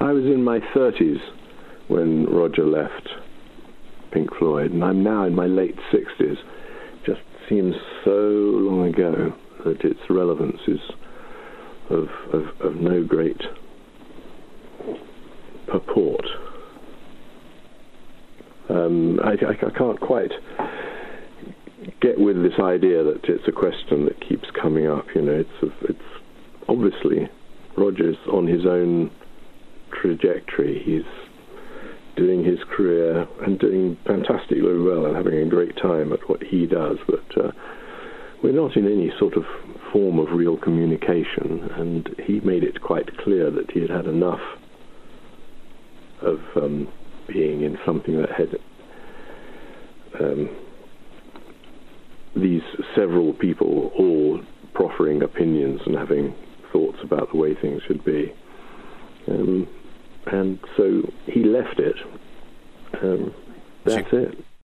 I was in my 30s when Roger left Pink Floyd, and I'm now in my late 60s. Just seems so long ago that its relevance is of, of, of no great purport. Um, I, I, I can't quite get with this idea that it's a question that keeps coming up. You know, it's it's obviously Roger's on his own trajectory. He's doing his career and doing fantastically well and having a great time at what he does. But uh, we're not in any sort of form of real communication, and he made it quite clear that he had had enough of um, being in something that had um, these several people all proffering opinions and having thoughts about the way things should be. So he left it. Um, that's it.